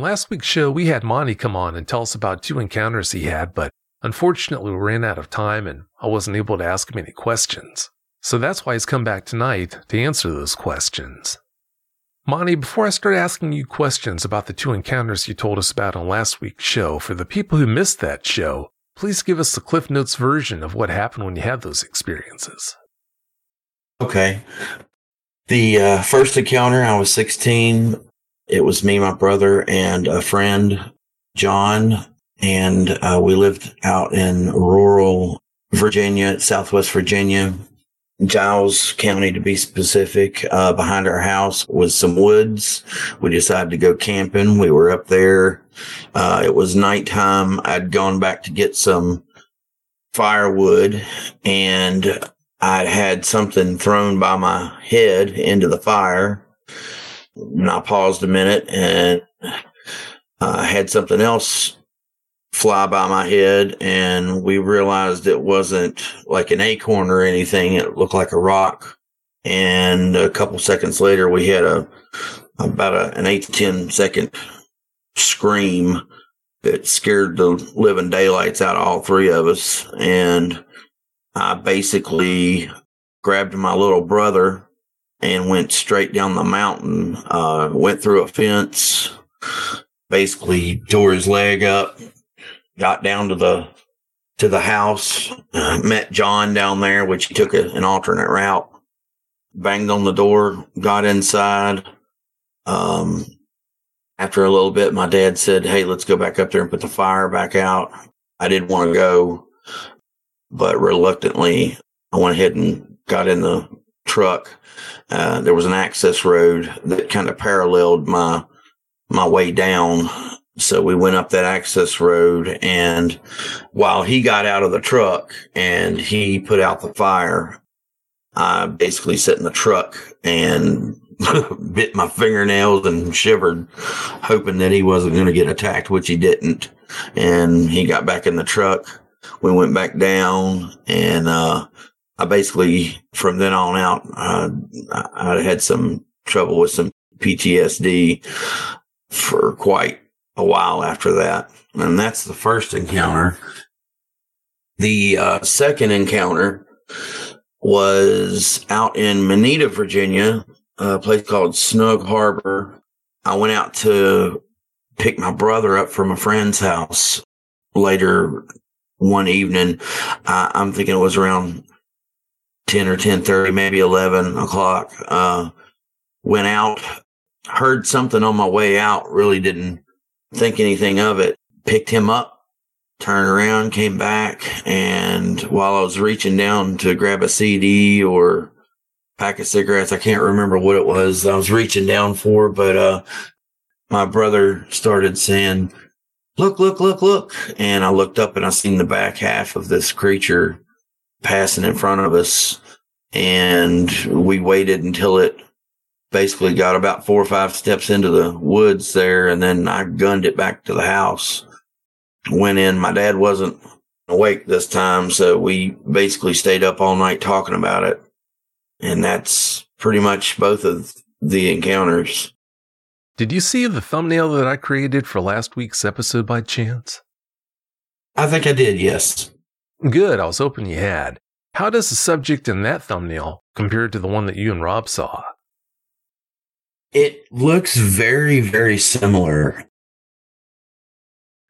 Last week's show, we had Monty come on and tell us about two encounters he had, but unfortunately we ran out of time and I wasn't able to ask him any questions. So that's why he's come back tonight to answer those questions. Monty, before I start asking you questions about the two encounters you told us about on last week's show, for the people who missed that show, please give us the Cliff Notes version of what happened when you had those experiences. Okay. The uh, first encounter, I was 16. It was me, my brother, and a friend, John, and uh, we lived out in rural Virginia, Southwest Virginia, Giles County to be specific. Uh, behind our house was some woods. We decided to go camping. We were up there. Uh, it was nighttime. I'd gone back to get some firewood and I'd had something thrown by my head into the fire. And I paused a minute and I had something else fly by my head and we realized it wasn't like an acorn or anything. It looked like a rock. And a couple seconds later, we had a about a, an eight to ten second scream that scared the living daylights out of all three of us. And I basically grabbed my little brother and went straight down the mountain, uh, went through a fence, basically tore his leg up, got down to the to the house, uh, met John down there, which he took a, an alternate route, banged on the door, got inside. Um, after a little bit, my dad said, Hey, let's go back up there and put the fire back out. I didn't want to go, but reluctantly, I went ahead and got in the truck. Uh, there was an access road that kind of paralleled my, my way down so we went up that access road and while he got out of the truck and he put out the fire, I basically sat in the truck and bit my fingernails and shivered, hoping that he wasn't going to get attacked, which he didn't. And he got back in the truck. We went back down and, uh, I basically, from then on out, uh, I had some trouble with some PTSD for quite a while after that. And that's the first encounter. The uh, second encounter was out in Manita, Virginia, a place called Snug Harbor. I went out to pick my brother up from a friend's house later one evening. I, I'm thinking it was around 10 or 10.30, maybe 11 o'clock. Uh, went out, heard something on my way out, really didn't think anything of it. Picked him up, turned around, came back, and while I was reaching down to grab a CD or pack of cigarettes, I can't remember what it was I was reaching down for, but uh, my brother started saying, "Look, look, look, look!" And I looked up and I seen the back half of this creature passing in front of us, and we waited until it basically got about four or five steps into the woods there, and then I gunned it back to the house. Went in. My dad wasn't awake this time, so we basically stayed up all night talking about it. And that's pretty much both of the encounters. Did you see the thumbnail that I created for last week's episode by chance? I think I did, yes. Good, I was hoping you had. How does the subject in that thumbnail compare to the one that you and Rob saw? It looks very, very similar.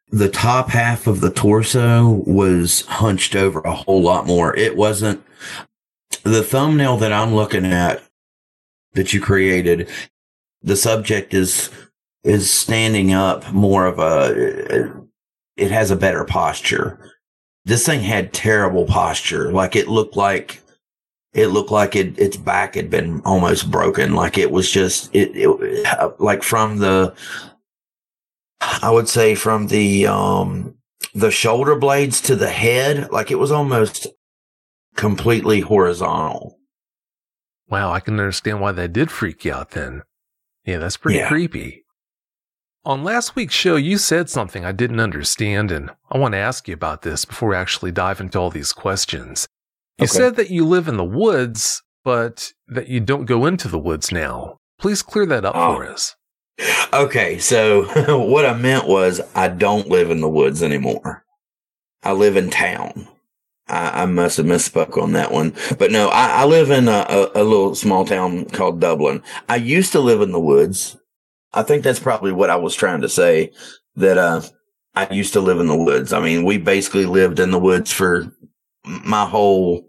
The top half of the torso was hunched over a whole lot more. It wasn't the thumbnail that I'm looking at that you created. The subject is, is standing up more of a, it has a better posture. This thing had terrible posture. Like it looked like it looked like it, its back had been almost broken. Like it was just, it, it, like from the, I would say from the, um, the shoulder blades to the head, like it was almost completely horizontal. Wow, I can understand why that did freak you out then. Yeah, that's pretty Yeah. creepy. On last week's show, you said something I didn't understand, and I want to ask you about this before we actually dive into all these questions. You Okay. said that you live in the woods, but that you don't go into the woods now. Please clear that up Oh. for us. Ah. Okay, so what I meant was I don't live in the woods anymore. I live in town. I, I must have misspoke on that one, but no, I, I live in a, a, a little small town called Dublin. I used to live in the woods. I think that's probably what I was trying to say. That uh, I used to live in the woods. I mean, we basically lived in the woods for my whole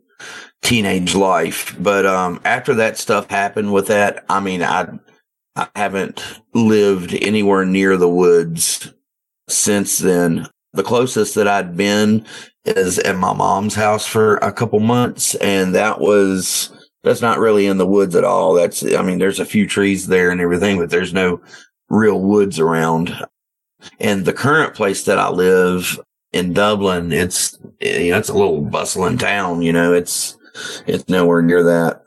teenage life. But um, after that stuff happened with that, I mean, I I haven't lived anywhere near the woods since then. The closest that I'd been is at my mom's house for a couple months, and that was that's not really in the woods at all. That's I mean, there's a few trees there and everything, but there's no real woods around. And the current place that I live in Dublin, it's you know, it's a little bustling town. You know, it's it's nowhere near that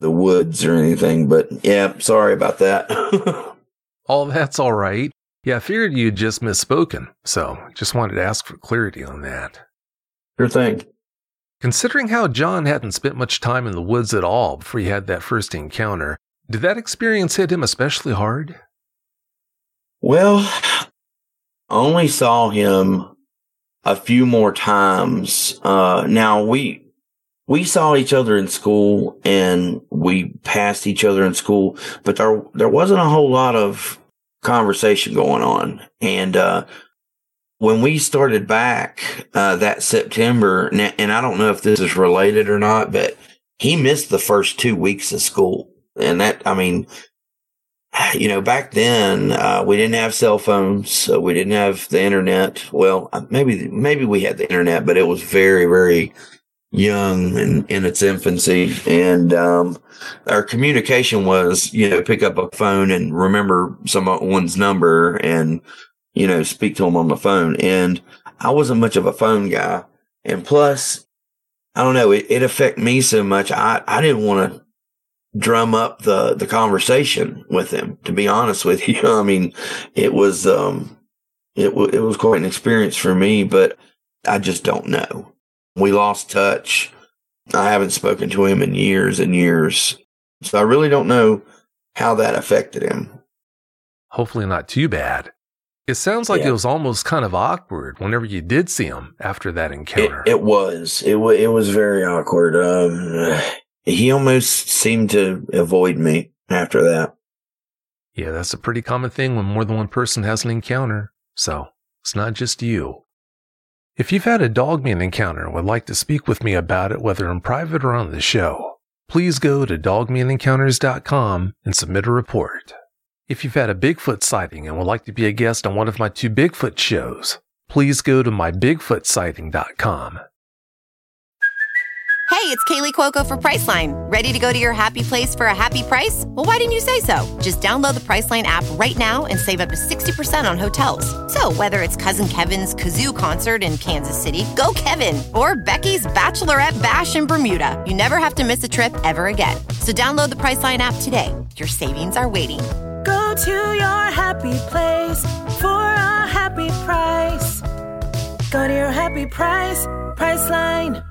the woods or anything. But yeah, sorry about that. All that's all right. Yeah, I figured you'd just misspoken, so just wanted to ask for clarity on that. sure thing. Considering how John hadn't spent much time in the woods at all before he had that first encounter, did that experience hit him especially hard? Well, only saw him a few more times. Uh, now we, we saw each other in school and we passed each other in school, but there, there wasn't a whole lot of conversation going on. And, uh, when we started back, uh, that September, and I don't know if this is related or not, but he missed the first two weeks of school. And that, I mean, you know, back then, uh, we didn't have cell phones, so we didn't have the internet. Well, uh, maybe, maybe we had the internet, but it was very, very young and in its infancy. And, um, our communication was, you know, pick up a phone and remember someone's number and, you know, speak to them on the phone. And I wasn't much of a phone guy. And plus, I don't know, it, it affected me so much. I, I didn't want to drum up the the conversation with him to be honest with you i mean it was um it, w- it was quite an experience for me but i just don't know we lost touch i haven't spoken to him in years and years so i really don't know how that affected him Hopefully not too bad. It sounds like Yeah. it was almost kind of awkward whenever you did see him after that It, encounter. it was. It was. It was very awkward. Um, he almost seemed to avoid me after that. yeah, that's a pretty common thing when more than one person has an encounter. So it's not just you. If you've had a dogman encounter and would like to speak with me about it, whether in private or on the show, please go to dogmanencounters.com and submit a report. If you've had a Bigfoot sighting and would like to be a guest on one of my two Bigfoot shows, please go to mybigfootsighting.com. Hey, it's Kaley Cuoco for Priceline. Ready to go to your happy place for a happy price? Well, why didn't you say so? Just download the Priceline app right now and save up to 60% on hotels. So, whether it's Cousin Kevin's Kazoo concert in Kansas City, go Kevin, or Becky's Bachelorette Bash in Bermuda, you never have to miss a trip ever again. So, download the Priceline app today. Your savings are waiting. Go to your happy place for a happy price. Go to your happy price, Priceline.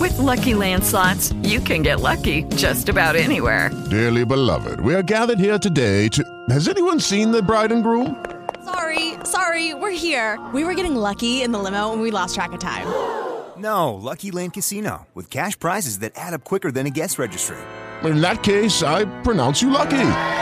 With Lucky Land slots, you can get lucky just about anywhere. Dearly beloved, we are gathered here today to. Has anyone seen the bride and groom? Sorry, sorry, we're here. We were getting lucky in the limo and we lost track of time. No, Lucky Land Casino, with cash prizes that add up quicker than a guest registry. In that case, I pronounce you lucky.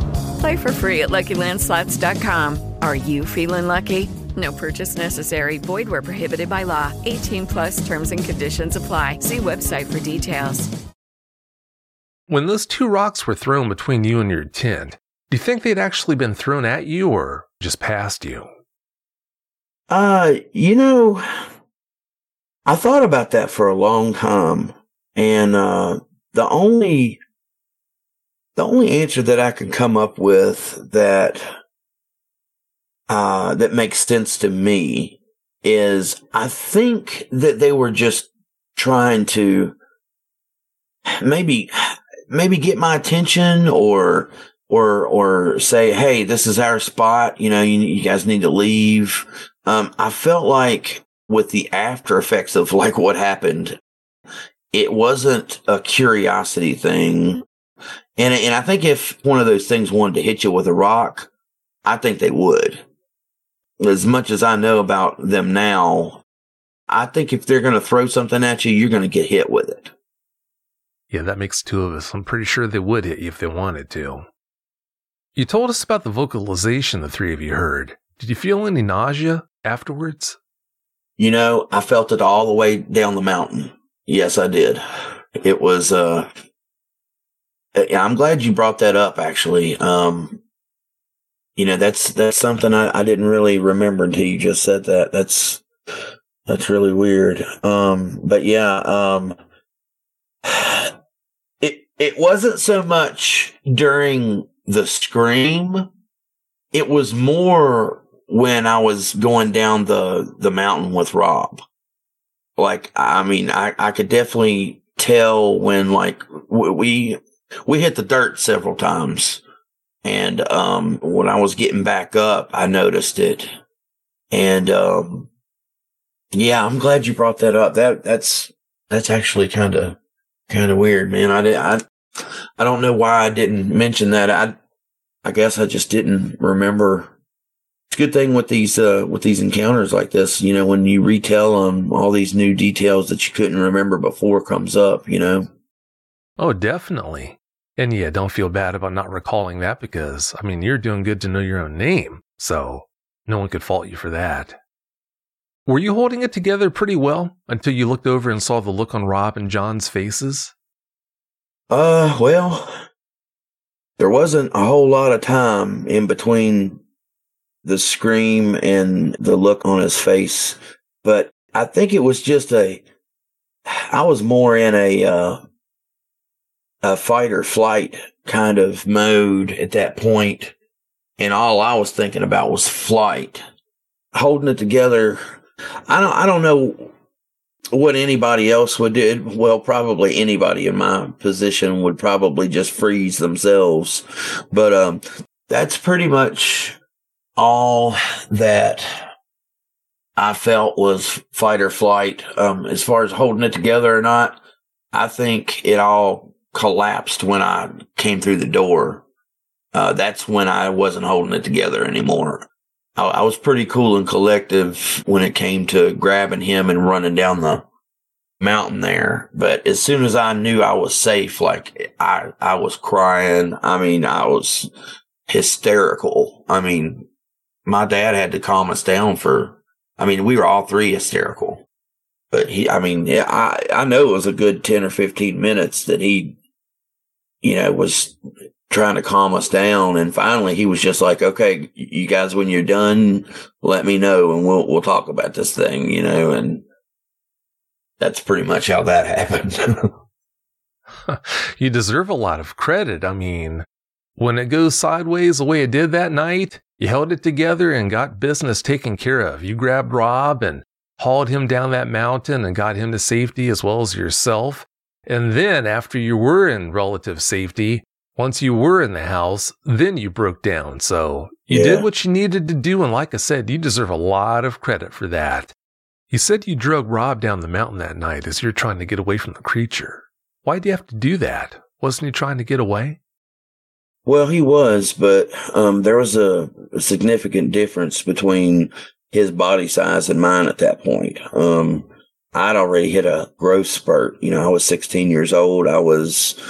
Play for free at LuckyLandSlots.com. Are you feeling lucky? No purchase necessary. Void where prohibited by law. 18 plus terms and conditions apply. See website for details. When those two rocks were thrown between you and your tent, do you think they'd actually been thrown at you or just past you? Uh, you know, I thought about that for a long time, and uh, the only the only answer that I can come up with that uh, that makes sense to me is I think that they were just trying to maybe maybe get my attention or or or say hey this is our spot you know you, you guys need to leave um, I felt like with the after effects of like what happened, it wasn't a curiosity thing. And, and I think if one of those things wanted to hit you with a rock, I think they would. As much as I know about them now, I think if they're going to throw something at you, you're going to get hit with it. Yeah, that makes two of us. I'm pretty sure they would hit you if they wanted to. You told us about the vocalization the three of you heard. Did you feel any nausea afterwards? You know, I felt it all the way down the mountain. Yes, I did. It was, uh, yeah, I'm glad you brought that up actually. Um, you know, that's, that's something I, I didn't really remember until you just said that. That's, that's really weird. Um, but yeah, um, it, it wasn't so much during the scream. It was more when I was going down the, the mountain with Rob. Like, I mean, I, I could definitely tell when like we, we hit the dirt several times. And, um, when I was getting back up, I noticed it. And, um, yeah, I'm glad you brought that up. That, that's, that's actually kind of, kind of weird, man. I did, I, I don't know why I didn't mention that. I, I guess I just didn't remember it's a good thing with these uh with these encounters like this you know when you retell them all these new details that you couldn't remember before comes up you know Oh, definitely. And yeah, don't feel bad about not recalling that because, I mean, you're doing good to know your own name. So no one could fault you for that. Were you holding it together pretty well until you looked over and saw the look on Rob and John's faces? uh well there wasn't a whole lot of time in between the scream and the look on his face but i think it was just a i was more in a uh a fight or flight kind of mode at that point and all i was thinking about was flight holding it together. I don't. I don't know what anybody else would do. Well, probably anybody in my position would probably just freeze themselves. But um, that's pretty much all that I felt was fight or flight. Um, as far as holding it together or not, I think it all collapsed when I came through the door. Uh, that's when I wasn't holding it together anymore. I, I was pretty cool and collective when it came to grabbing him and running down the mountain there. But as soon as I knew I was safe, like I, I was crying. I mean, I was hysterical. I mean, my dad had to calm us down for, I mean, we were all three hysterical. But he, I mean, yeah, I, I know it was a good 10 or 15 minutes that he, you know, was trying to calm us down. And finally he was just like, okay, you guys, when you're done, let me know and we'll, we'll talk about this thing, you know, and that's pretty much how that happened. you deserve a lot of credit. I mean, when it goes sideways the way it did that night, you held it together and got business taken care of. You grabbed Rob and hauled him down that mountain and got him to safety as well as yourself. And then after you were in relative safety, once you were in the house, then you broke down. So you yeah. did what you needed to do. And like I said, you deserve a lot of credit for that. You said you drug Rob down the mountain that night as you're trying to get away from the creature. Why did you have to do that? Wasn't he trying to get away? Well, he was, but um, there was a, a, significant difference between his body size and mine at that point. Um, I'd already hit a growth spurt. You know, I was 16 years old. I was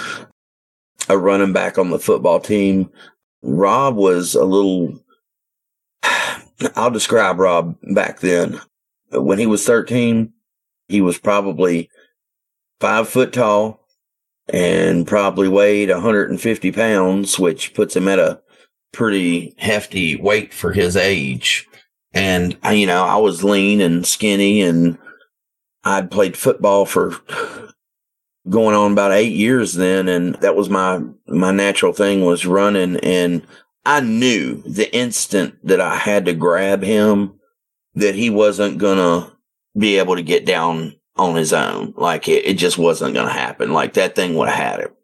a running back on the football team. Rob was a little, I'll describe Rob back then. When he was 13, he was probably five foot tall, and probably weighed 150 pounds, which puts him at a pretty hefty weight for his age. And, you know, I was lean and skinny and I'd played football for going on about eight years then. And that was my, my natural thing was running. And I knew the instant that I had to grab him that he wasn't going to be able to get down on his own. Like it, it just wasn't going to happen. Like that thing would have had it.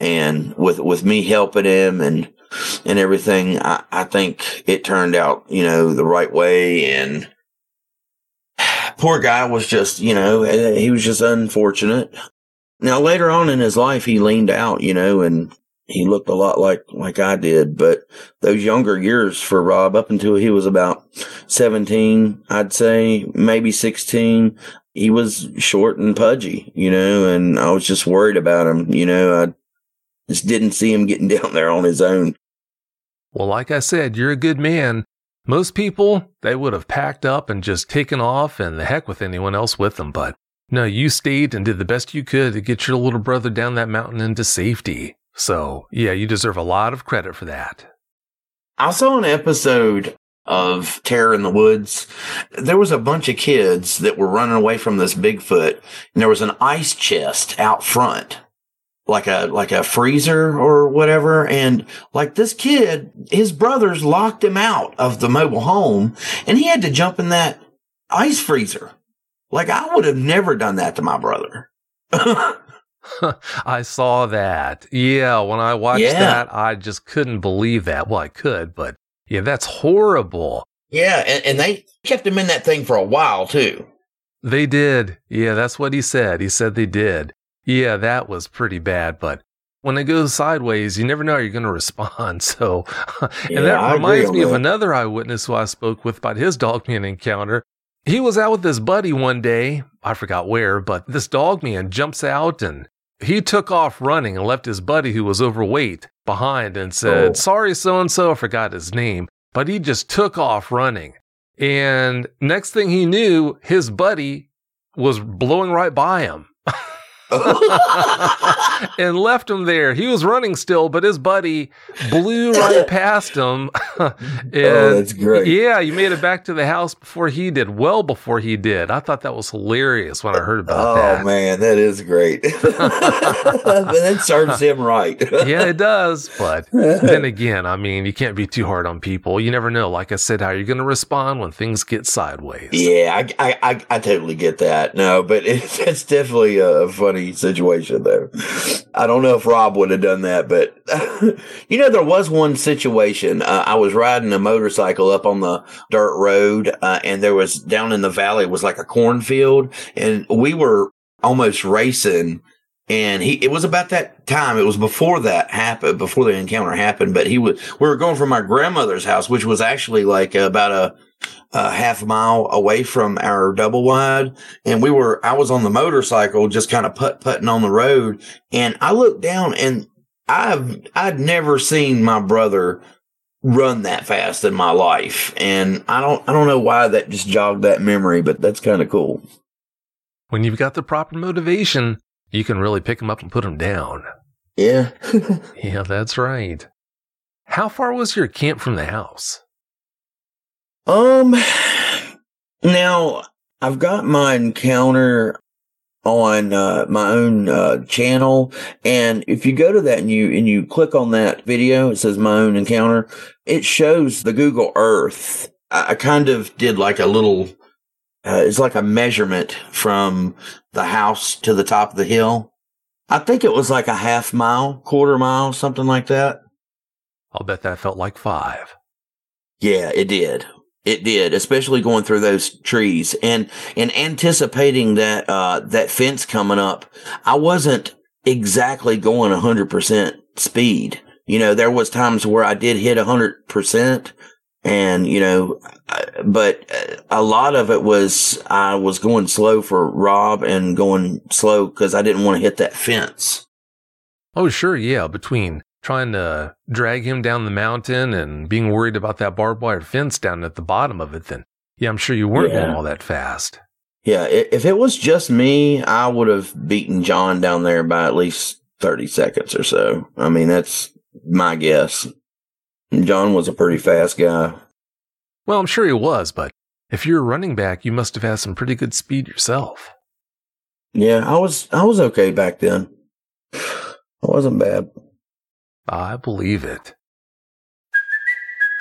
And with, with me helping him and, and everything, I, I think it turned out, you know, the right way. And poor guy was just, you know, eh, he was just unfortunate. Now later on in his life, he leaned out, you know, and he looked a lot like like I did, but those younger years for Rob up until he was about 17, I'd say maybe 16, he was short and pudgy, you know, and I was just worried about him, you know, I just didn't see him getting down there on his own. Well, like I said, you're a good man. Most people, they would have packed up and just taken off and the heck with anyone else with them, but no, you stayed and did the best you could to get your little brother down that mountain into safety. So, yeah, you deserve a lot of credit for that. I saw an episode of Terror in the Woods. There was a bunch of kids that were running away from this Bigfoot, and there was an ice chest out front. Like a like a freezer or whatever, and like this kid, his brothers locked him out of the mobile home, and he had to jump in that ice freezer. Like I would have never done that to my brother. I saw that. Yeah, when I watched yeah. that, I just couldn't believe that. Well, I could, but yeah, that's horrible. Yeah, and, and they kept him in that thing for a while too. They did. Yeah, that's what he said. He said they did. Yeah, that was pretty bad, but when it goes sideways, you never know how you're going to respond. So, and yeah, that reminds me that. of another eyewitness who I spoke with about his dogman encounter. He was out with his buddy one day. I forgot where, but this dogman jumps out and he took off running and left his buddy who was overweight behind and said, oh. Sorry, so and so, I forgot his name, but he just took off running. And next thing he knew, his buddy was blowing right by him. and left him there. He was running still, but his buddy blew right past him. Oh, and Oh, that's great. Yeah, you made it back to the house before he did, well before he did. I thought that was hilarious when I heard about Oh that. man, that is great. that serves him right. yeah, it does. But then again, I mean, you can't be too hard on people. You never know, like I said, how you're going to respond when things get sideways. Yeah, I, I, I, I totally get that. No, but it's, it's definitely a funny situation there. I don't know if Rob would have done that, but you know, there was one situation. Uh, I was riding a motorcycle up on the dirt road, uh, and there was down in the valley, was like a cornfield, and we were almost racing. And he, it was about that time. It was before that happened, before the encounter happened. But he was, we were going from my grandmother's house, which was actually like about a, a half mile away from our double wide. And we were, I was on the motorcycle, just kind of putt putting on the road. And I looked down and I've, I'd never seen my brother run that fast in my life. And I don't, I don't know why that just jogged that memory, but that's kind of cool. When you've got the proper motivation, you can really pick them up and put them down. Yeah. Yeah, that's right. How far was your camp from the house? Um, now I've got my encounter on uh, my own uh, channel, and if you go to that and you and you click on that video, it says my own encounter. It shows the Google Earth. I, I kind of did like a little. Uh, it's like a measurement from the house to the top of the hill. I think it was like a half mile, quarter mile, something like that. I'll bet that felt like five. Yeah, it did. It did, especially going through those trees and and anticipating that uh that fence coming up. I wasn't exactly going a 100% speed. You know, there was times where I did hit a 100% and you know, but uh, a lot of it was I was going slow for Rob and going slow cuz I didn't want to hit that fence. Oh, sure, yeah. Between trying to drag him down the mountain and being worried about that barbed wire fence down at the bottom of it, then yeah, I'm sure you weren't Yeah. going all that fast. Yeah, if it was just me, I would have beaten John down there by at least 30 seconds or so. I mean, that's my guess. John was a pretty fast guy. Well, I'm sure he was, but if you're a running back, you must have had some pretty good speed yourself. Yeah, I was I was okay back then. I wasn't bad. I believe it.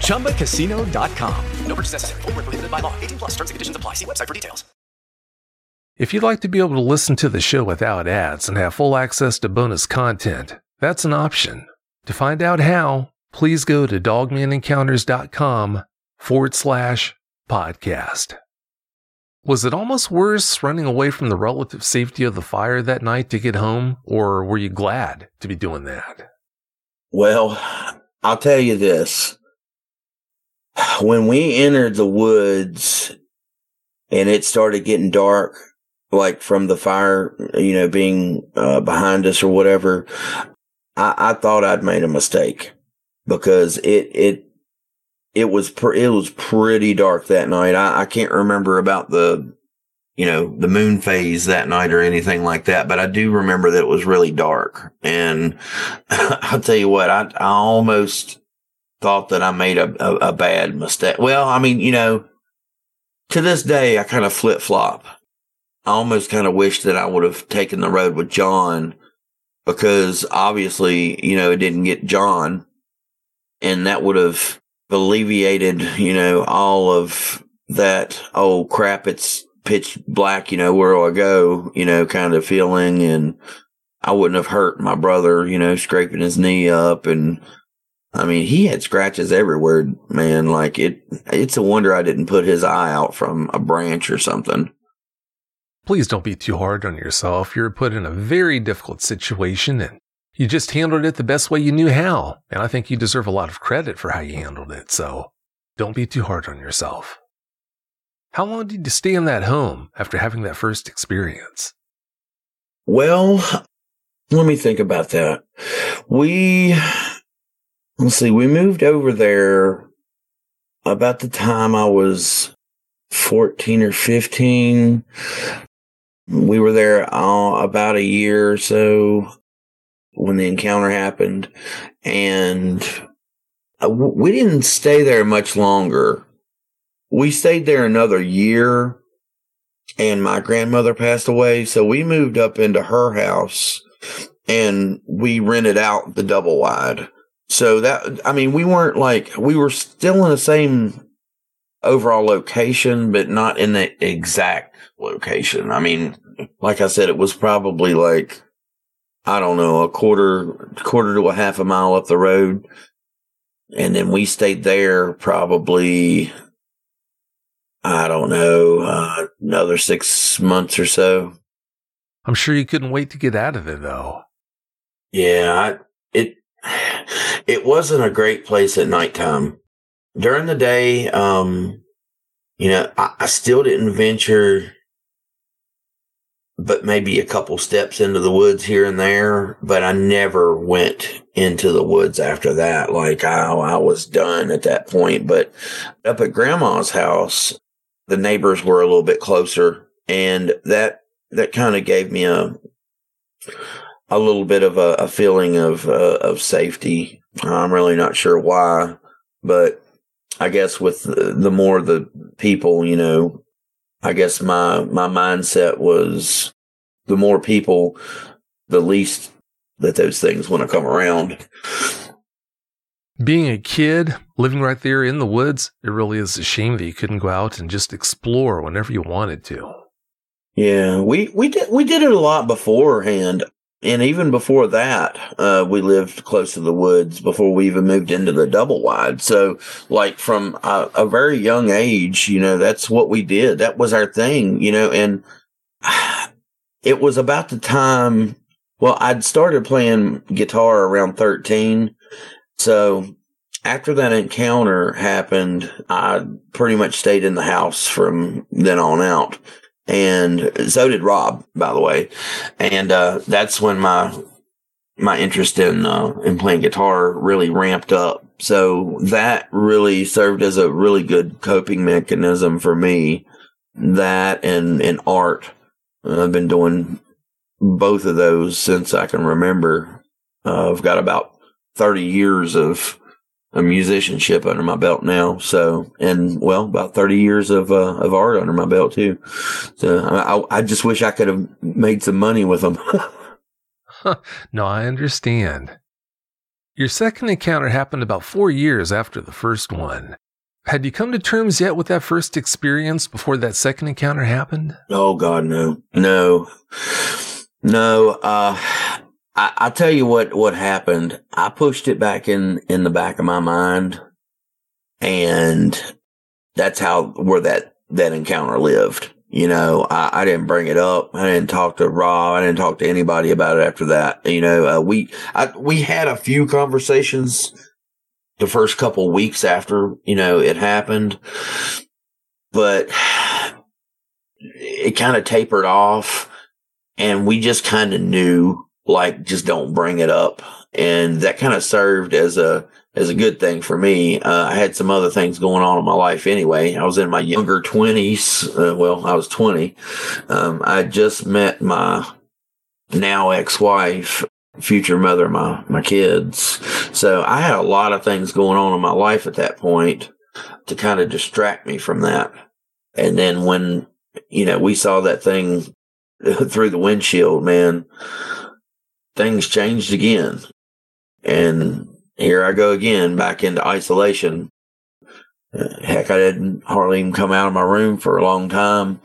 ChumbaCasino.com. No purchase necessary. Void were prohibited by law. 18 plus. Terms and conditions apply. See website for details. If you'd like to be able to listen to the show without ads and have full access to bonus content, that's an option. To find out how, please go to dogmanencounters.com forward slash podcast. Was it almost worse running away from the relative safety of the fire that night to get home, or were you glad to be doing that? Well, I'll tell you this. When we entered the woods and it started getting dark, like from the fire, you know, being uh, behind us or whatever, I, I thought I'd made a mistake because it, it, it was, pr- it was pretty dark that night. I, I can't remember about the, you know, the moon phase that night or anything like that, but I do remember that it was really dark. And I'll tell you what, I, I almost thought that I made a, a, a bad mistake. Well, I mean, you know, to this day, I kind of flip flop. I almost kind of wish that I would have taken the road with John because obviously, you know, it didn't get John and that would have alleviated, you know, all of that, oh crap, it's pitch black, you know, where do I go, you know, kind of feeling. And I wouldn't have hurt my brother, you know, scraping his knee up. And I mean, he had scratches everywhere, man. Like it, it's a wonder I didn't put his eye out from a branch or something. Please don't be too hard on yourself. You're put in a very difficult situation and you just handled it the best way you knew how. And I think you deserve a lot of credit for how you handled it. So don't be too hard on yourself. How long did you stay in that home after having that first experience? Well, let me think about that. We, let's see, we moved over there about the time I was 14 or 15. We were there uh, about a year or so when the encounter happened. And uh, we didn't stay there much longer. We stayed there another year and my grandmother passed away. So we moved up into her house and we rented out the double wide. So that, I mean, we weren't like, we were still in the same overall location, but not in the exact location. I mean, like I said, it was probably like, I don't know, a quarter, quarter to a half a mile up the road. And then we stayed there probably, I don't know, uh, another six months or so. I'm sure you couldn't wait to get out of it though. Yeah, I, it, it wasn't a great place at nighttime. During the day, um, you know, I, I still didn't venture but maybe a couple steps into the woods here and there. But I never went into the woods after that. Like I, I was done at that point. But up at grandma's house, the neighbors were a little bit closer and that, that kind of gave me a, a little bit of a, a feeling of, uh, of safety. I'm really not sure why, but I guess with the, the more the people, you know, I guess my my mindset was the more people, the least that those things want to come around. Being a kid living right there in the woods, it really is a shame that you couldn't go out and just explore whenever you wanted to. Yeah, we we did we did it a lot beforehand, and even before that, uh, we lived close to the woods before we even moved into the double wide. So, like from a, a very young age, you know, that's what we did. That was our thing, you know, and it was about the time, well, I'd started playing guitar around 13. So after that encounter happened, I pretty much stayed in the house from then on out. And so did Rob, by the way. And, uh, that's when my, my interest in, uh, in playing guitar really ramped up. So that really served as a really good coping mechanism for me. That and, and art I've been doing both of those since I can remember. Uh, I've got about 30 years of, of musicianship under my belt now. So, and well, about 30 years of, uh, of art under my belt too. So I, I just wish I could have made some money with them. no, I understand. Your second encounter happened about four years after the first one. Had you come to terms yet with that first experience before that second encounter happened? Oh God, no, no, no. Uh, I, I tell you what, what happened. I pushed it back in, in the back of my mind and that's how, where that, that encounter lived. You know, I, I didn't bring it up. I didn't talk to Rob. I didn't talk to anybody about it after that. You know, uh, we, I, we had a few conversations the first couple weeks after, you know, it happened, but it kind of tapered off and we just kind of knew like, just don't bring it up. And that kind of served as a, is a good thing for me. Uh, I had some other things going on in my life anyway. I was in my younger twenties. Uh, well, I was 20. Um, I just met my now ex-wife, future mother of my, my kids. So I had a lot of things going on in my life at that point to kind of distract me from that. And then when, you know, we saw that thing through the windshield, man, things changed again. And here I go again back into isolation. Heck, I didn't hardly even come out of my room for a long time.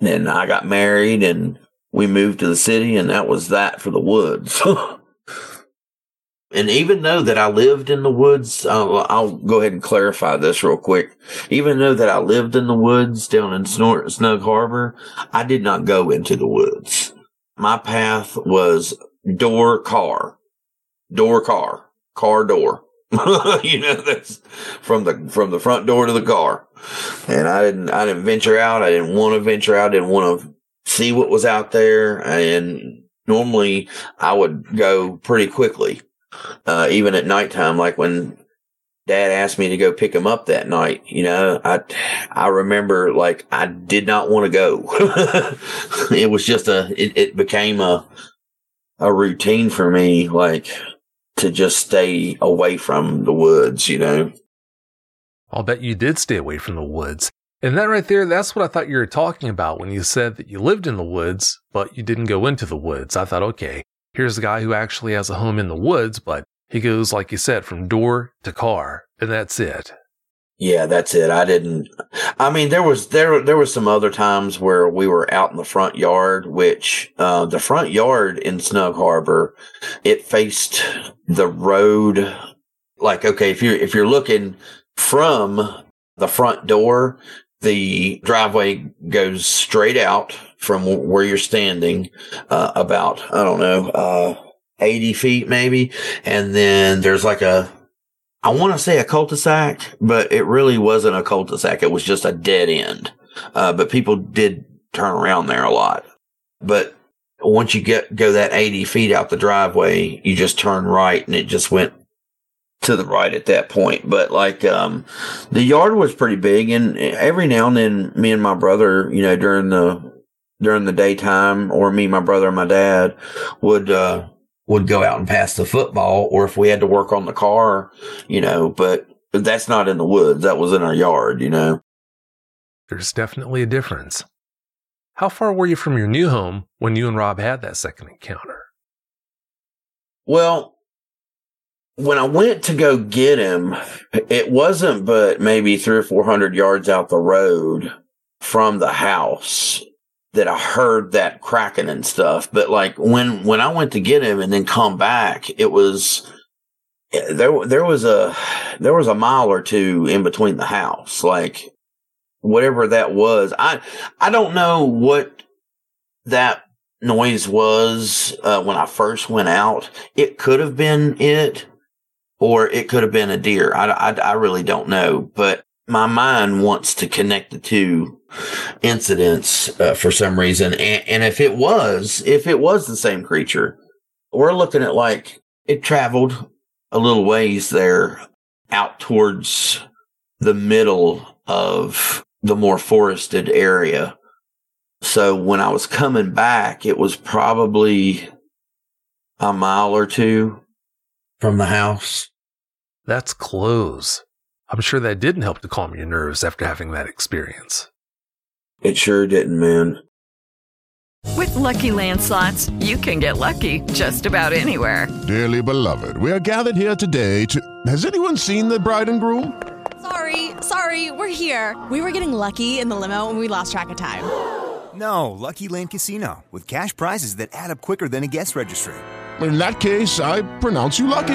Then I got married and we moved to the city and that was that for the woods. and even though that I lived in the woods, I'll, I'll, go ahead and clarify this real quick. Even though that I lived in the woods down in Snug Harbor, I did not go into the woods. My path was door car, door car, car door. you know, that's from the from the front door to the car. And I didn't I didn't venture out. I didn't want to venture out. I didn't want to see what was out there. And normally I would go pretty quickly, uh, even at nighttime, like when dad asked me to go pick him up that night. You know, I, I remember like I did not want to go. it was just a, it, it became a, a routine for me, like to just stay away from the woods, you know. I'll bet you did stay away from the woods. And that right there, that's what I thought you were talking about when you said that you lived in the woods, but you didn't go into the woods. I thought, okay, here's a guy who actually has a home in the woods, but he goes, like you said, from door to car, and that's it. Yeah, that's it. I didn't. I mean, there was there there was some other times where we were out in the front yard, which uh, the front yard in Snug Harbor, it faced the road. Like, okay, if you're if you're looking from the front door, the driveway goes straight out from where you're standing, uh, about, I don't know, uh, 80 feet maybe. And then there's like a, I want to say a cul-de-sac, but it really wasn't a cul-de-sac. It was just a dead end. Uh, but people did turn around there a lot. But once you get, go that 80 feet out the driveway, you just turn right and it just went to the right at that point. But like, um, the yard was pretty big and every now and then me and my brother, you know, during the, during the daytime or me, my brother and my dad would, uh, would go out and pass the football or if we had to work on the car, you know, but that's not in the woods. That was in our yard, you know. There's definitely a difference. How far were you from your new home when you and Rob had that second encounter? Well, when I went to go get him, it wasn't but maybe three or four hundred yards out the road from the house that I heard that cracking and stuff. But like when when I went to get him and then come back, it was there. There was a there was a mile or two in between the house. Like whatever that was, I I don't know what that noise was uh, when I first went out. It could have been it or it could have been a deer. I, I, I really don't know, but my mind wants to connect the two incidents uh, for some reason. And, and if it was, if it was the same creature, we're looking at like it traveled a little ways there out towards the middle of the more forested area. So when I was coming back, it was probably a mile or two from the house. That's close. I'm sure that didn't help to calm your nerves after having that experience. It sure didn't, man. With LuckyLand Slots, you can get lucky just about anywhere. Dearly beloved, we are gathered here today to. Has anyone seen the bride and groom? Sorry, sorry, we're here. We were getting lucky in the limo and we lost track of time. No, Lucky Land Casino, with cash prizes that add up quicker than a guest registry. In that case, I pronounce you lucky.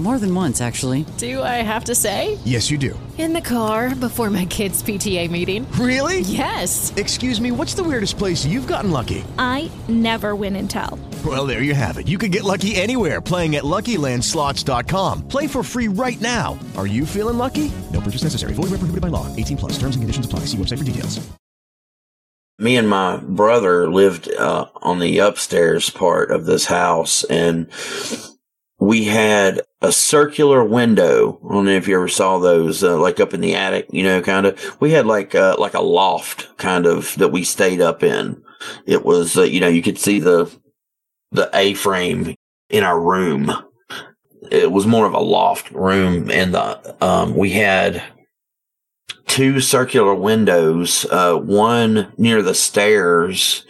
More than once, actually. Do I have to say? Yes, you do. In the car before my kids' PTA meeting. Really? Yes. Excuse me, what's the weirdest place you've gotten lucky? I never win and tell. Well, there you have it. You can get lucky anywhere playing at LuckyLandSlots.com. Play for free right now. Are you feeling lucky? No purchase necessary. Void where prohibited by law. 18 plus. Terms and conditions apply. See website for details. Me and my brother lived uh, on the upstairs part of this house, and we had a circular window. I don't know if you ever saw those, uh, like up in the attic, you know, kind of. We had like uh, like a loft kind of that we stayed up in. It was, uh, you know, you could see the the A frame in our room. It was more of a loft room, and the um, we had two circular windows, uh, one near the stairs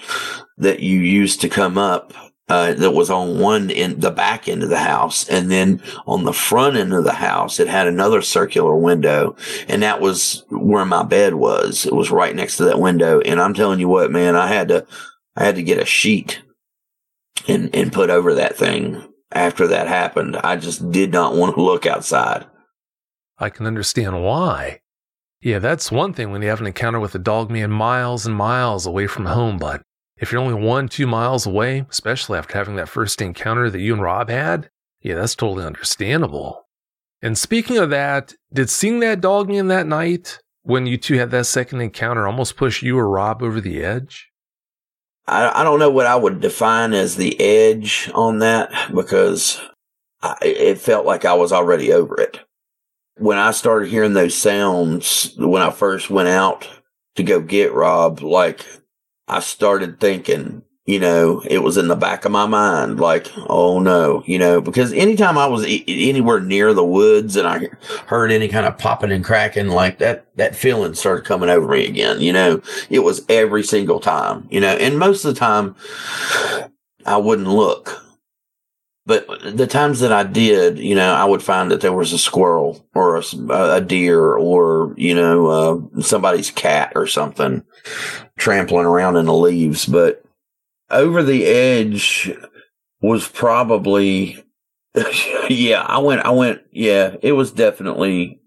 that you used to come up. Uh, that was on one end, the back end of the house. And then on the front end of the house, it had another circular window. And that was where my bed was. It was right next to that window. And I'm telling you what, man, I had to, I had to get a sheet and, and put over that thing after that happened. I just did not want to look outside. I can understand why. Yeah, that's one thing when you have an encounter with a dog man miles and miles away from home, but if you're only one, two miles away, especially after having that first encounter that you and Rob had, yeah, that's totally understandable. And speaking of that, did seeing that dog man that night when you two had that second encounter almost push you or Rob over the edge? I, I don't know what I would define as the edge on that because I, it felt like I was already over it. When I started hearing those sounds, when I first went out to go get Rob, like I started thinking, you know, it was in the back of my mind, like, oh no, you know, because anytime I was e- anywhere near the woods and I heard any kind of popping and cracking, like that, that feeling started coming over me again, you know, it was every single time, you know, and most of the time I wouldn't look. But the times that I did, you know, I would find that there was a squirrel or a, a deer or, you know, uh, somebody's cat or something trampling around in the leaves. But over the edge was probably, yeah, I went, I went, yeah, it was definitely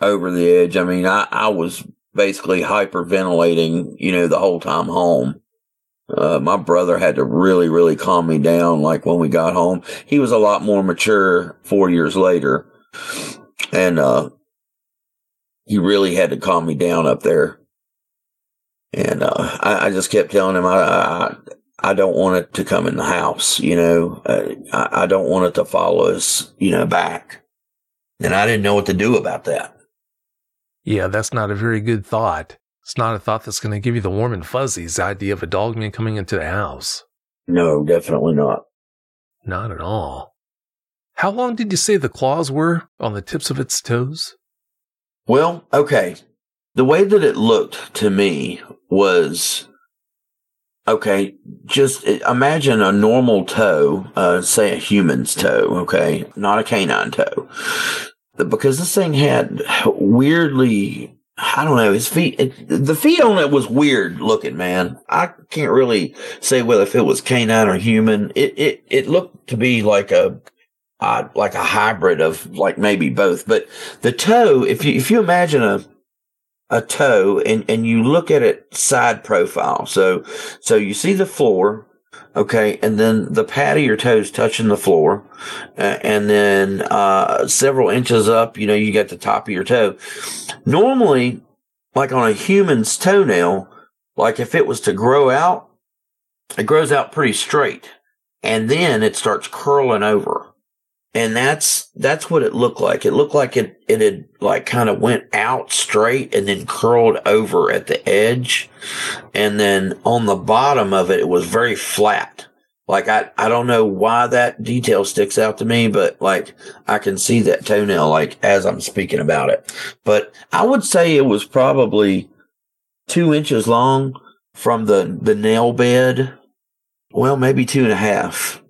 over the edge. I mean, I, I was basically hyperventilating, you know, the whole time home. Uh, my brother had to really, really calm me down. Like when we got home, he was a lot more mature four years later. And, uh, he really had to calm me down up there. And, uh, I, I just kept telling him, I, I, I don't want it to come in the house, you know, uh, I, I don't want it to follow us, you know, back. And I didn't know what to do about that. Yeah, that's not a very good thought. It's not a thought that's going to give you the warm and fuzzies the idea of a dog man coming into the house. No, definitely not. Not at all. How long did you say the claws were on the tips of its toes? Well, okay. The way that it looked to me was okay. Just imagine a normal toe, uh, say a human's toe, okay, not a canine toe, because this thing had weirdly I don't know. His feet, it, the feet on it was weird looking, man. I can't really say whether if it was canine or human. It, it, it looked to be like a, uh, like a hybrid of like maybe both. But the toe, if you, if you imagine a, a toe and, and you look at it side profile. So, so you see the floor. Okay. And then the pad of your toes touching the floor. Uh, and then, uh, several inches up, you know, you got the top of your toe. Normally, like on a human's toenail, like if it was to grow out, it grows out pretty straight and then it starts curling over. And that's, that's what it looked like. It looked like it, it had like kind of went out straight and then curled over at the edge. And then on the bottom of it, it was very flat. Like I, I don't know why that detail sticks out to me, but like I can see that toenail like as I'm speaking about it. But I would say it was probably two inches long from the, the nail bed. Well, maybe two and a half.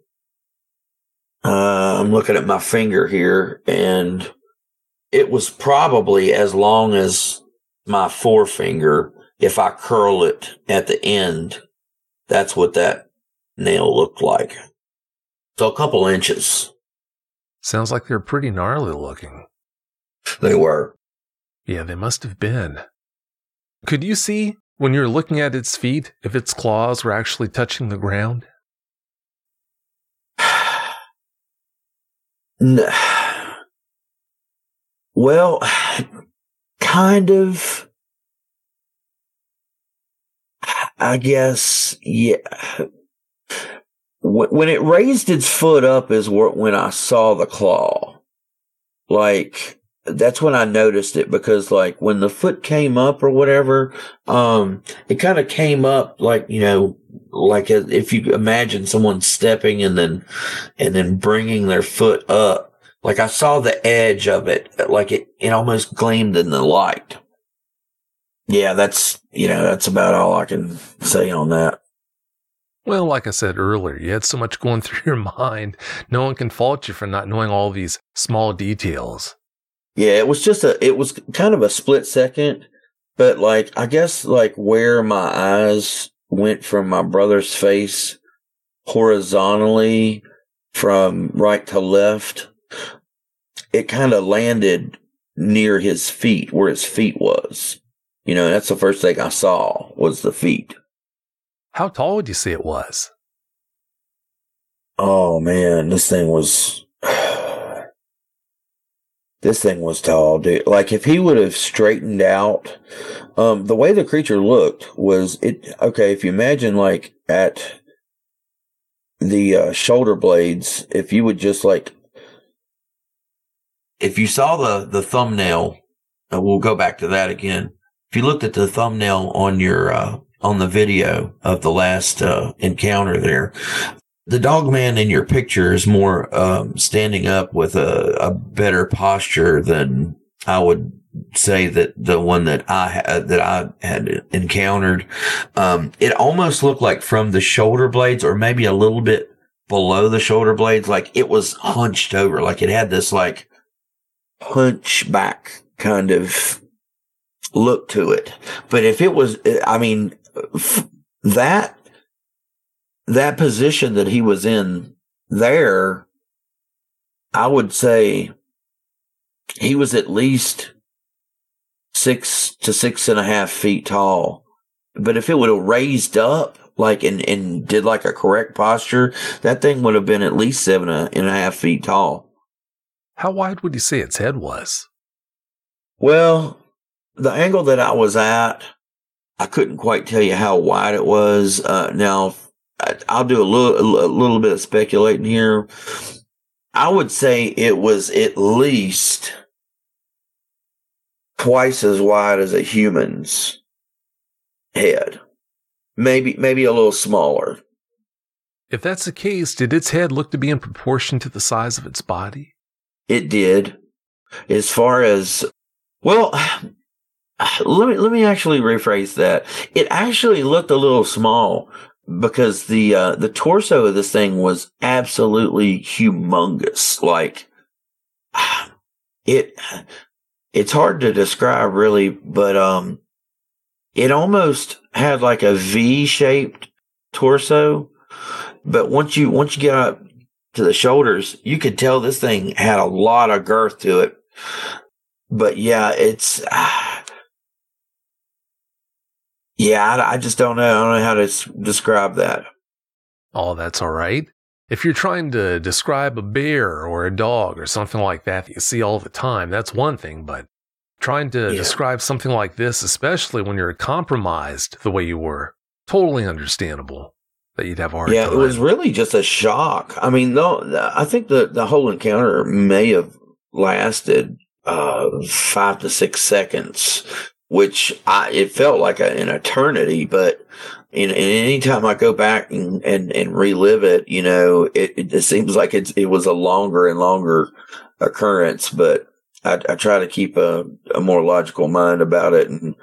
Uh, I'm looking at my finger here and it was probably as long as my forefinger. If I curl it at the end, that's what that nail looked like. So a couple inches. Sounds like they're pretty gnarly looking. They were. Yeah, they must have been. Could you see when you're looking at its feet if its claws were actually touching the ground? N- Well, kind of. I guess, yeah. When it raised its foot up is when I saw the claw. Like, that's when I noticed it because like when the foot came up or whatever, um, it kind of came up like, you know, like a, if you imagine someone stepping and then, and then bringing their foot up. Like I saw the edge of it, like it, it almost gleamed in the light. Yeah, that's, you know, that's about all I can say on that. Well, like I said earlier, you had so much going through your mind. No one can fault you for not knowing all these small details. Yeah, it was just a, it was kind of a split second, but like, I guess like where my eyes went from my brother's face horizontally from right to left, it kind of landed near his feet where his feet was. You know, that's the first thing I saw was the feet. How tall would you say it was? Oh man, this thing was this thing was tall, dude. Like if he would have straightened out, um, the way the creature looked was it okay. If you imagine like at the uh, shoulder blades, if you would just like, if you saw the the thumbnail, uh, we'll go back to that again. If you looked at the thumbnail on your uh, on the video of the last uh, encounter there, the dog man in your picture is more um, standing up with a, a better posture than I would say that the one that I had, that I had encountered. Um, it almost looked like from the shoulder blades or maybe a little bit below the shoulder blades, like it was hunched over, like it had this like hunchback kind of look to it. But if it was, I mean, f- that that position that he was in there, I would say he was at least six to six and a half feet tall. But if it would have raised up, like and, and did like a correct posture, that thing would have been at least seven and a half feet tall. How wide would you say its head was? Well, the angle that I was at, I couldn't quite tell you how wide it was. Uh, now, I- I'll do a little, a little bit of speculating here. I would say it was at least twice as wide as a human's head. Maybe, maybe a little smaller. If that's the case, did its head look to be in proportion to the size of its body? It did. As far as, well, let me, let me actually rephrase that. It actually looked a little small because the, uh, the torso of this thing was absolutely humongous. Like, it, it's hard to describe really, but, um, it almost had like a V shaped torso. But once you, once you get up to the shoulders, you could tell this thing had a lot of girth to it. But yeah, it's, yeah, I, I just don't know. I don't know how to s- describe that. Oh, that's all right. If you're trying to describe a bear or a dog or something like that that you see all the time, that's one thing. But trying to Yeah. describe something like this, especially when you're compromised the way you were, totally understandable that you'd have hard yeah, time. it was really just a shock. I mean, no, I think the, the whole encounter may have lasted, uh, five to six seconds, which I, it felt like a, an eternity, but in, in any time I go back and, and, and relive it, you know, it, it seems like it's, it was a longer and longer occurrence, but I, I try to keep a, a more logical mind about it and,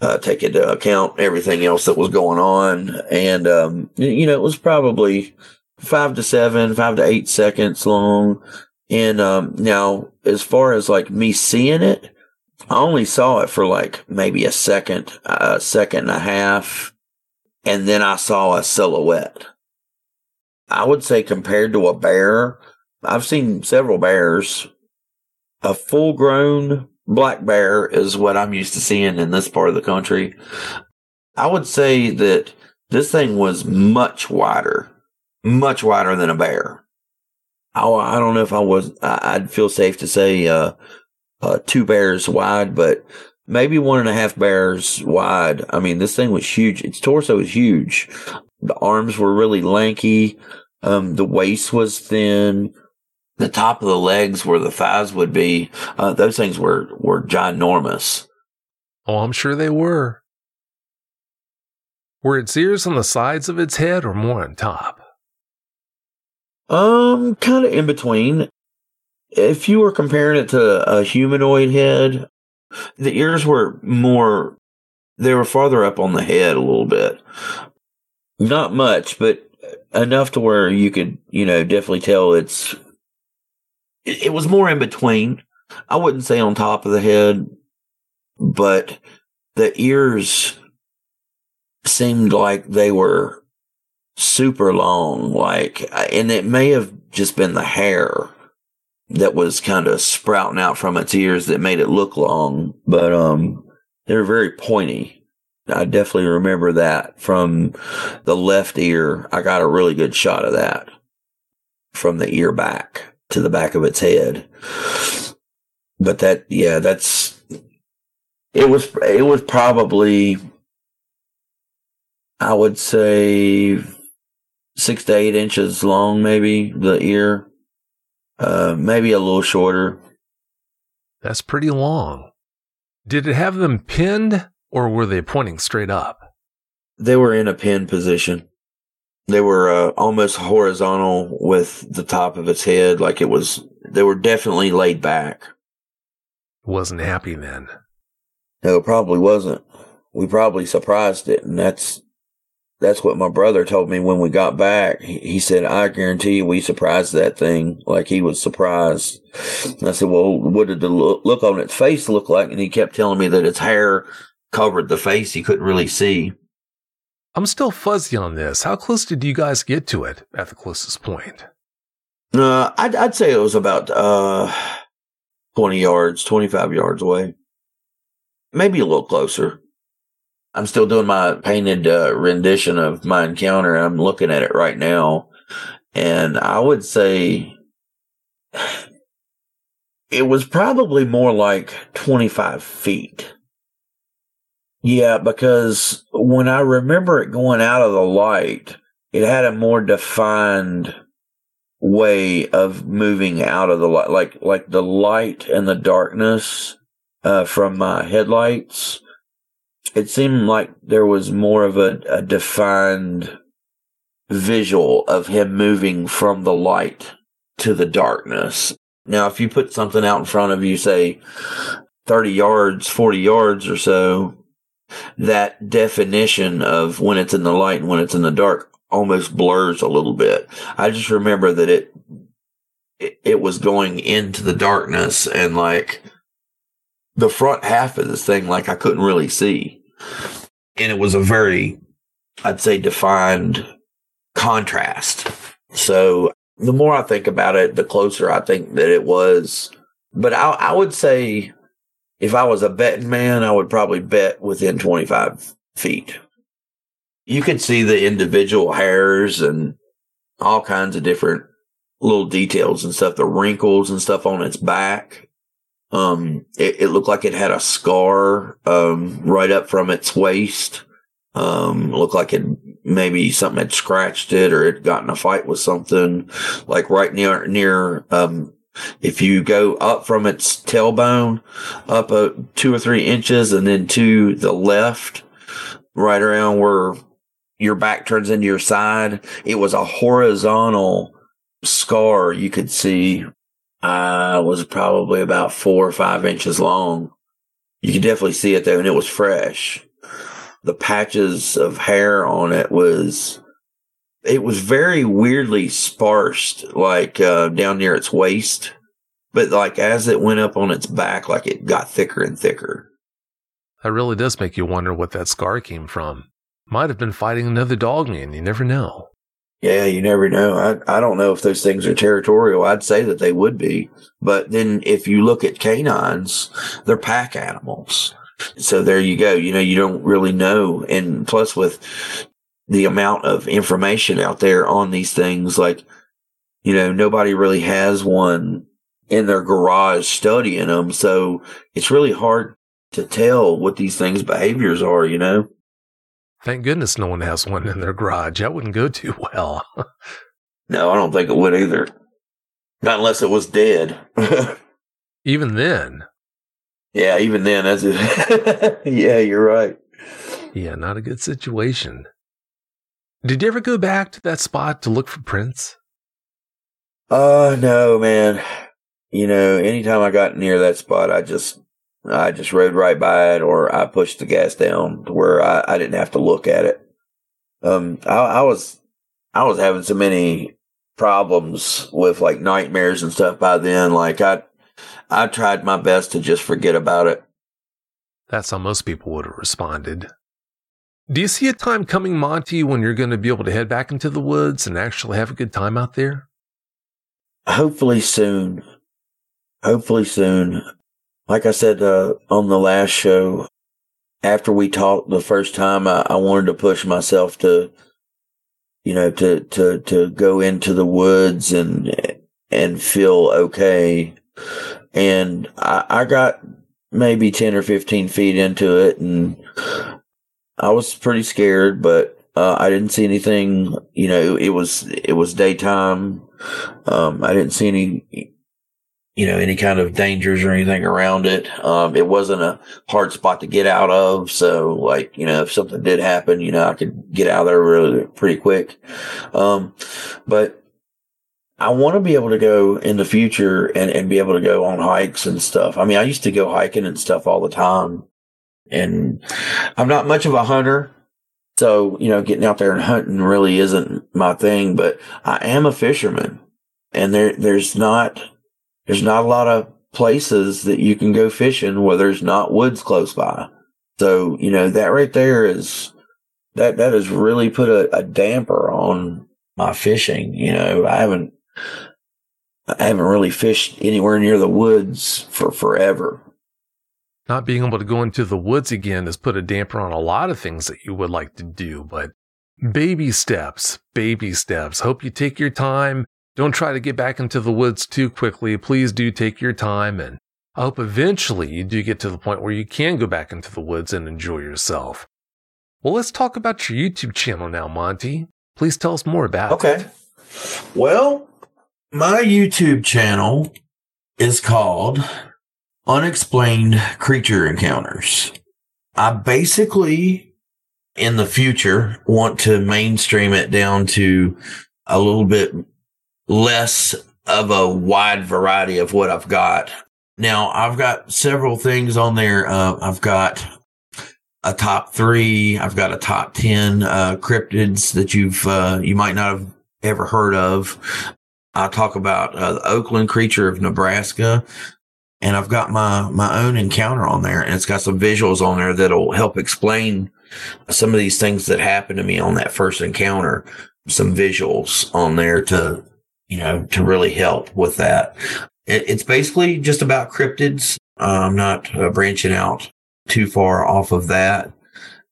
uh, take into account everything else that was going on. And, um, you know, it was probably five to seven, five to eight seconds long. And, um, now as far as like me seeing it, I only saw it for like maybe a second, a second and a half. And then I saw a silhouette. I would say compared to a bear, I've seen several bears. A full grown black bear is what I'm used to seeing in this part of the country. I would say that this thing was much wider, much wider than a bear. I, I don't know if I was, I'd feel safe to say, uh, uh, two bears wide, but maybe one and a half bears wide. I mean, this thing was huge. Its torso was huge. The arms were really lanky. Um, the waist was thin. The top of the legs where the thighs would be, uh, those things were, were ginormous. Oh, I'm sure they were. Were its ears on the sides of its head or more on top? Um, kind of in between. If you were comparing it to a humanoid head, the ears were more, they were farther up on the head a little bit. Not much, but enough to where you could, you know, definitely tell it's, it, was more in between. I wouldn't say on top of the head, but the ears seemed like they were super long, like, and it may have just been the hair that was kind of sprouting out from its ears that made it look long, but, um, they were very pointy. I definitely remember that from the left ear. I got a really good shot of that from the ear back to the back of its head. But that, yeah, that's, it was, it was probably, I would say six to eight inches long, maybe the ear, uh, maybe a little shorter. That's pretty long. Did it have them pinned or were they pointing straight up? They were in a pin position. They were uh, almost horizontal with the top of its head, like it was. They were definitely laid back. Wasn't happy then. No, it probably wasn't. We probably surprised it, and that's that's what my brother told me when we got back. He, said, "I guarantee you, we surprised that thing like he was surprised." And I said, "Well, what did the look, look on its face look like?" And he kept telling me that its hair covered the face; he couldn't really see. I'm still fuzzy on this. How close did you guys get to it at the closest point? Uh, I'd, I'd say it was about uh, 20 yards, 25 yards away. Maybe a little closer. I'm still doing my painted uh, rendition of my encounter. I'm looking at it right now. And I would say it was probably more like 25 feet. Yeah, because when I remember it going out of the light, it had a more defined way of moving out of the light, like like the light and the darkness uh, from my headlights. It seemed like there was more of a, a defined visual of him moving from the light to the darkness. Now, if you put something out in front of you, say 30 yards, 40 yards or so, that definition of when it's in the light and when it's in the dark almost blurs a little bit. I just remember that it, it, it was going into the darkness and like the front half of this thing, like I couldn't really see. And it was a very, I'd say defined contrast. So the more I think about it, the closer I think that it was. But I, I would say if I was a betting man, I would probably bet within 25 feet. You could see the individual hairs and all kinds of different little details and stuff, the wrinkles and stuff on its back. Um, it, it looked like it had a scar, um, right up from its waist. Um, looked like it maybe something had scratched it or it got in a fight with something like right near, near, um, if you go up from its tailbone up uh, two or three inches and then to the left, right around where your back turns into your side, it was a horizontal scar you could see. Uh, was probably about four or five inches long. You could definitely see it though, and it was fresh. The patches of hair on it was it was very weirdly sparsed, like uh, down near its waist. But like as it went up on its back, like it got thicker and thicker. That really does make you wonder what that scar came from. Might have been fighting another dog man, you never know. Yeah, you never know. I, I don't know if those things are territorial. I'd say that they would be. But then if you look at canines, they're pack animals. So there you go. You know, you don't really know. And plus with the amount of information out there on these things, like, you know, nobody really has one in their garage studying them. So it's really hard to tell what these things' behaviors are, you know? Thank goodness no one has one in their garage. That wouldn't go too well. no, I don't think it would either. Not unless it was dead. even then. Yeah, even then, that's it. yeah, you're right. Yeah, not a good situation. Did you ever go back to that spot to look for prints? Uh, no, man. You know, anytime I got near that spot, I just, I just rode right by it or I pushed the gas down to where I, I didn't have to look at it. Um, I, I was, I was having so many problems with like nightmares and stuff by then. Like I, I tried my best to just forget about it. That's how most people would have responded. Do you see a time coming, Monty, when you're going to be able to head back into the woods and actually have a good time out there? Hopefully soon. Hopefully soon. Like I said uh, on the last show, after we talked the first time, I, I wanted to push myself to, you know, to to to go into the woods and and feel okay. And I, I got maybe ten or fifteen feet into it, and I was pretty scared, but uh, I didn't see anything. You know, it was it was daytime. Um, I didn't see any, you know, any kind of dangers or anything around it. Um, it wasn't a hard spot to get out of. So, like, you know, if something did happen, you know, I could get out of there really pretty quick. Um, but I want to be able to go in the future and, and be able to go on hikes and stuff. I mean, I used to go hiking and stuff all the time and I'm not much of a hunter. So, you know, getting out there and hunting really isn't my thing, but I am a fisherman and there, there's not, there's not a lot of places that you can go fishing where there's not woods close by. So, you know, that right there is, that, that has really put a, a damper on my fishing. You know, I haven't, I haven't really fished anywhere near the woods for forever. Not being able to go into the woods again has put a damper on a lot of things that you would like to do, but baby steps, baby steps. Hope you take your time. Don't try to get back into the woods too quickly. Please do take your time. And I hope eventually you do get to the point where you can go back into the woods and enjoy yourself. Well, let's talk about your YouTube channel now, Monty. Please tell us more about okay. it. Okay. Well, my YouTube channel is called unexplained creature encounters. I basically, in the future, want to mainstream it down to a little bit less of a wide variety of what I've got. Now, I've got several things on there. Uh, I've got a top three. I've got a top 10, uh, cryptids that you've, uh, you might not have ever heard of. I talk about uh, the Oakland creature of Nebraska and I've got my my own encounter on there, and it's got some visuals on there that'll help explain some of these things that happened to me on that first encounter. Some visuals on there to you know to really help with that. It, it's basically just about cryptids. Uh, I'm not uh, branching out too far off of that,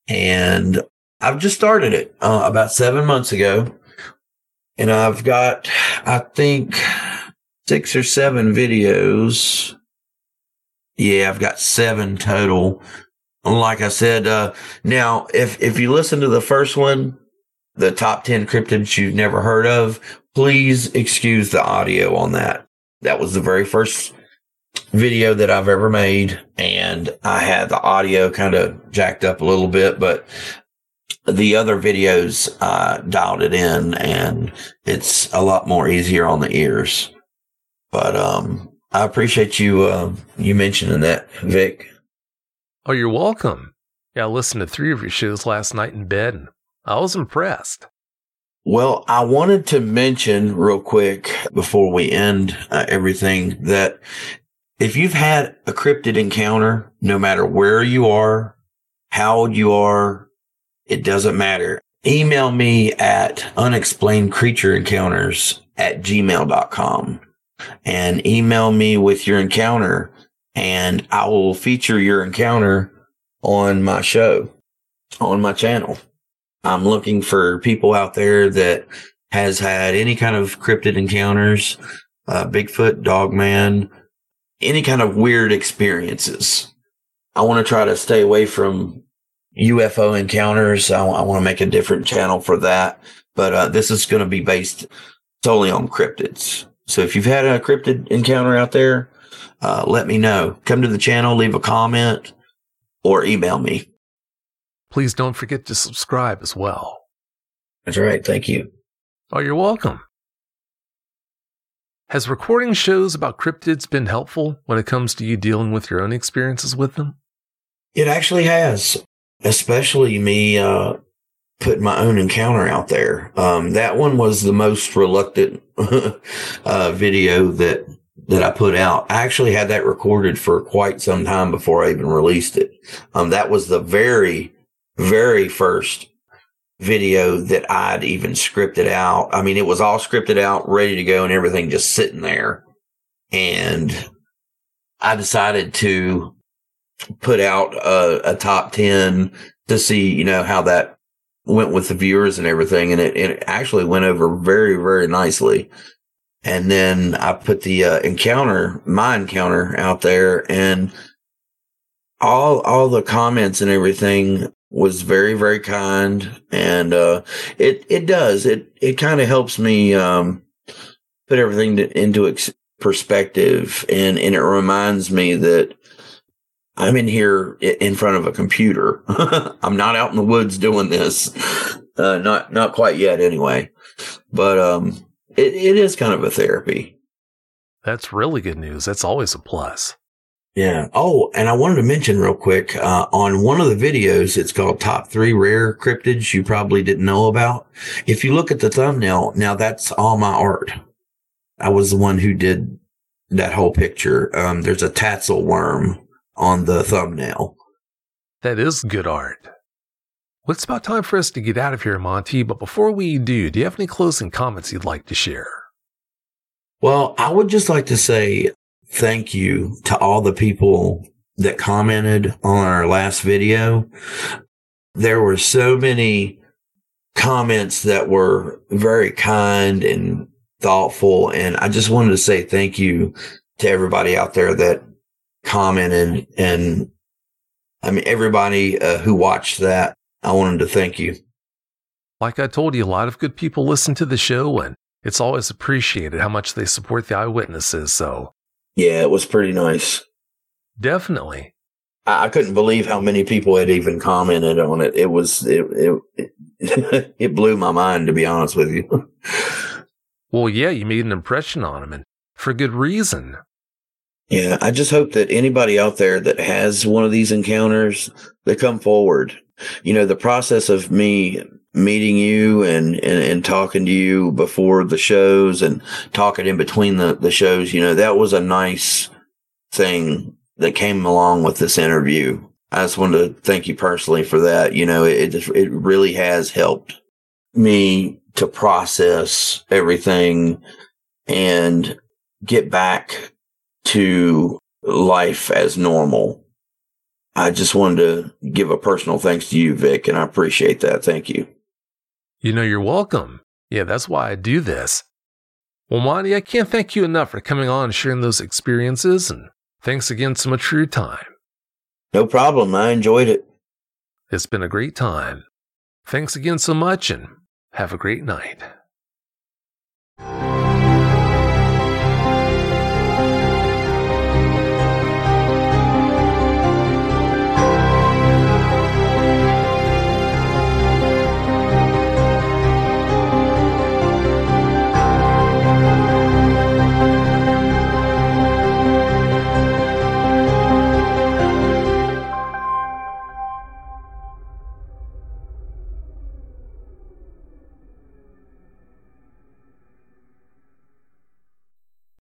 and I've just started it uh, about seven months ago, and I've got I think six or seven videos yeah, I've got seven total. Like I said, uh, now if, if you listen to the first one, the top 10 cryptids you've never heard of, please excuse the audio on that. That was the very first video that I've ever made. And I had the audio kind of jacked up a little bit, but the other videos, uh, dialed it in and it's a lot more easier on the ears. But, um, I appreciate you uh, you mentioning that, Vic. Oh, you're welcome. Yeah, I listened to three of your shows last night in bed, and I was impressed. Well, I wanted to mention real quick before we end uh, everything that if you've had a cryptid encounter, no matter where you are, how old you are, it doesn't matter. email me at unexplained creature encounters at gmail.com and email me with your encounter and I will feature your encounter on my show, on my channel. I'm looking for people out there that has had any kind of cryptid encounters, uh, Bigfoot, Dogman, any kind of weird experiences. I want to try to stay away from UFO encounters. I, I want to make a different channel for that. But uh, this is going to be based solely on cryptids. So if you've had a cryptid encounter out there, uh, let me know. Come to the channel, leave a comment, or email me. Please don't forget to subscribe as well. That's right. Thank you. Oh, you're welcome. Has recording shows about cryptids been helpful when it comes to you dealing with your own experiences with them? It actually has, especially me uh, putting my own encounter out there. Um, that one was the most reluctant uh, video that that I put out. I actually had that recorded for quite some time before I even released it. Um, that was the very, very first video that I'd even scripted out. I mean, it was all scripted out, ready to go and everything just sitting there. And I decided to put out a, a top 10 to see, you know, how that went with the viewers and everything. And it, it actually went over very, very nicely. And then I put the uh, encounter, my encounter out there and all, all the comments and everything was very, very kind. And, uh, it, it does, it, it kind of helps me, um, put everything to, into ex- perspective and, and it reminds me that I'm in here in front of a computer. I'm not out in the woods doing this. Uh, not, not quite yet anyway, but, um, it, it is kind of a therapy. That's really good news. That's always a plus. Yeah. Oh, and I wanted to mention real quick, uh, on one of the videos, it's called top three rare cryptids you probably didn't know about. If you look at the thumbnail, now that's all my art. I was the one who did that whole picture. Um, there's a tatzelwurm on the thumbnail. That is good art. Well, it's about time for us to get out of here, Monty, but before we do, do you have any closing comments you'd like to share? Well, I would just like to say thank you to all the people that commented on our last video. There were so many comments that were very kind and thoughtful. And I just wanted to say thank you to everybody out there that commented and I mean, everybody uh, who watched that, I wanted to thank you. Like I told you, a lot of good people listen to the show, and it's always appreciated how much they support the eyewitnesses. So, yeah, it was pretty nice. Definitely. I, I couldn't believe how many people had even commented on it. It was, it, it, it, it blew my mind, to be honest with you. well, yeah, you made an impression on them, and for good reason. Yeah, I just hope that anybody out there that has one of these encounters, they come forward. You know, the process of me meeting you and, and, and talking to you before the shows and talking in between the, the shows, you know, that was a nice thing that came along with this interview. I just wanted to thank you personally for that. You know, it, it, it really has helped me to process everything and get back to life as normal. I just wanted to give a personal thanks to you, Vic, and I appreciate that. Thank you. You know, you're welcome. Yeah, that's why I do this. Well, Monty, I can't thank you enough for coming on and sharing those experiences, and thanks again so much for your time. No problem. I enjoyed it. It's been a great time. Thanks again so much, and have a great night.